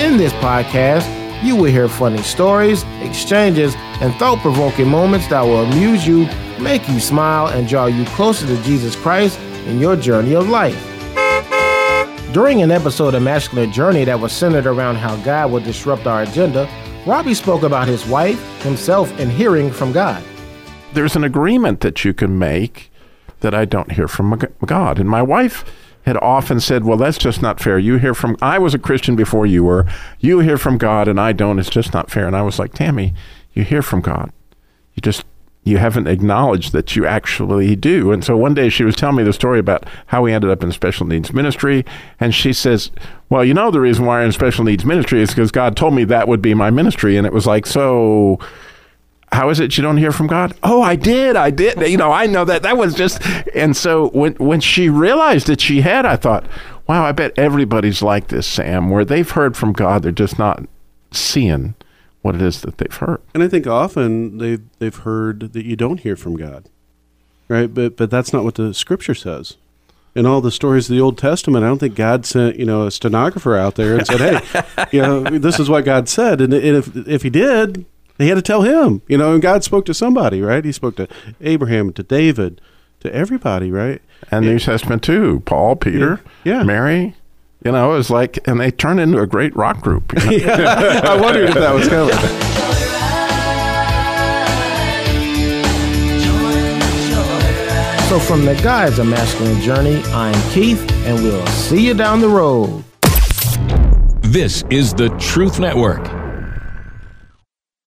In this podcast, you will hear funny stories, exchanges, and thought provoking moments that will amuse you, make you smile, and draw you closer to Jesus Christ in your journey of life. During an episode of Masculine Journey that was centered around how God would disrupt our agenda, Robbie spoke about his wife, himself, and hearing from God. There's an agreement that you can make that I don't hear from God. And my wife had often said, Well, that's just not fair. You hear from, I was a Christian before you were. You hear from God and I don't. It's just not fair. And I was like, Tammy, you hear from God. You just, you haven't acknowledged that you actually do. And so one day she was telling me the story about how we ended up in special needs ministry. And she says, Well, you know, the reason why I'm in special needs ministry is because God told me that would be my ministry. And it was like, So how is it you don't hear from God? Oh, I did. I did. You know, I know that. That was just. And so when when she realized that she had, I thought, wow, I bet everybody's like this, Sam, where they've heard from God, they're just not seeing what it is that they've heard. And I think often they've they've heard that you don't hear from God, right? But but that's not what the Scripture says. In all the stories of the Old Testament, I don't think God sent you know a stenographer out there and said, "Hey, you know, this is what God said." And if if He did, he had to tell him, you know, and God spoke to somebody, right? He spoke to Abraham, to David, to everybody, right? And New Testament too, Paul, Peter, yeah. yeah. Mary. You know, it was like, and they turned into a great rock group. You know? yeah. I wondered if that was coming. So, from the guys of Masculine Journey, I'm Keith, and we'll see you down the road. This is the Truth Network.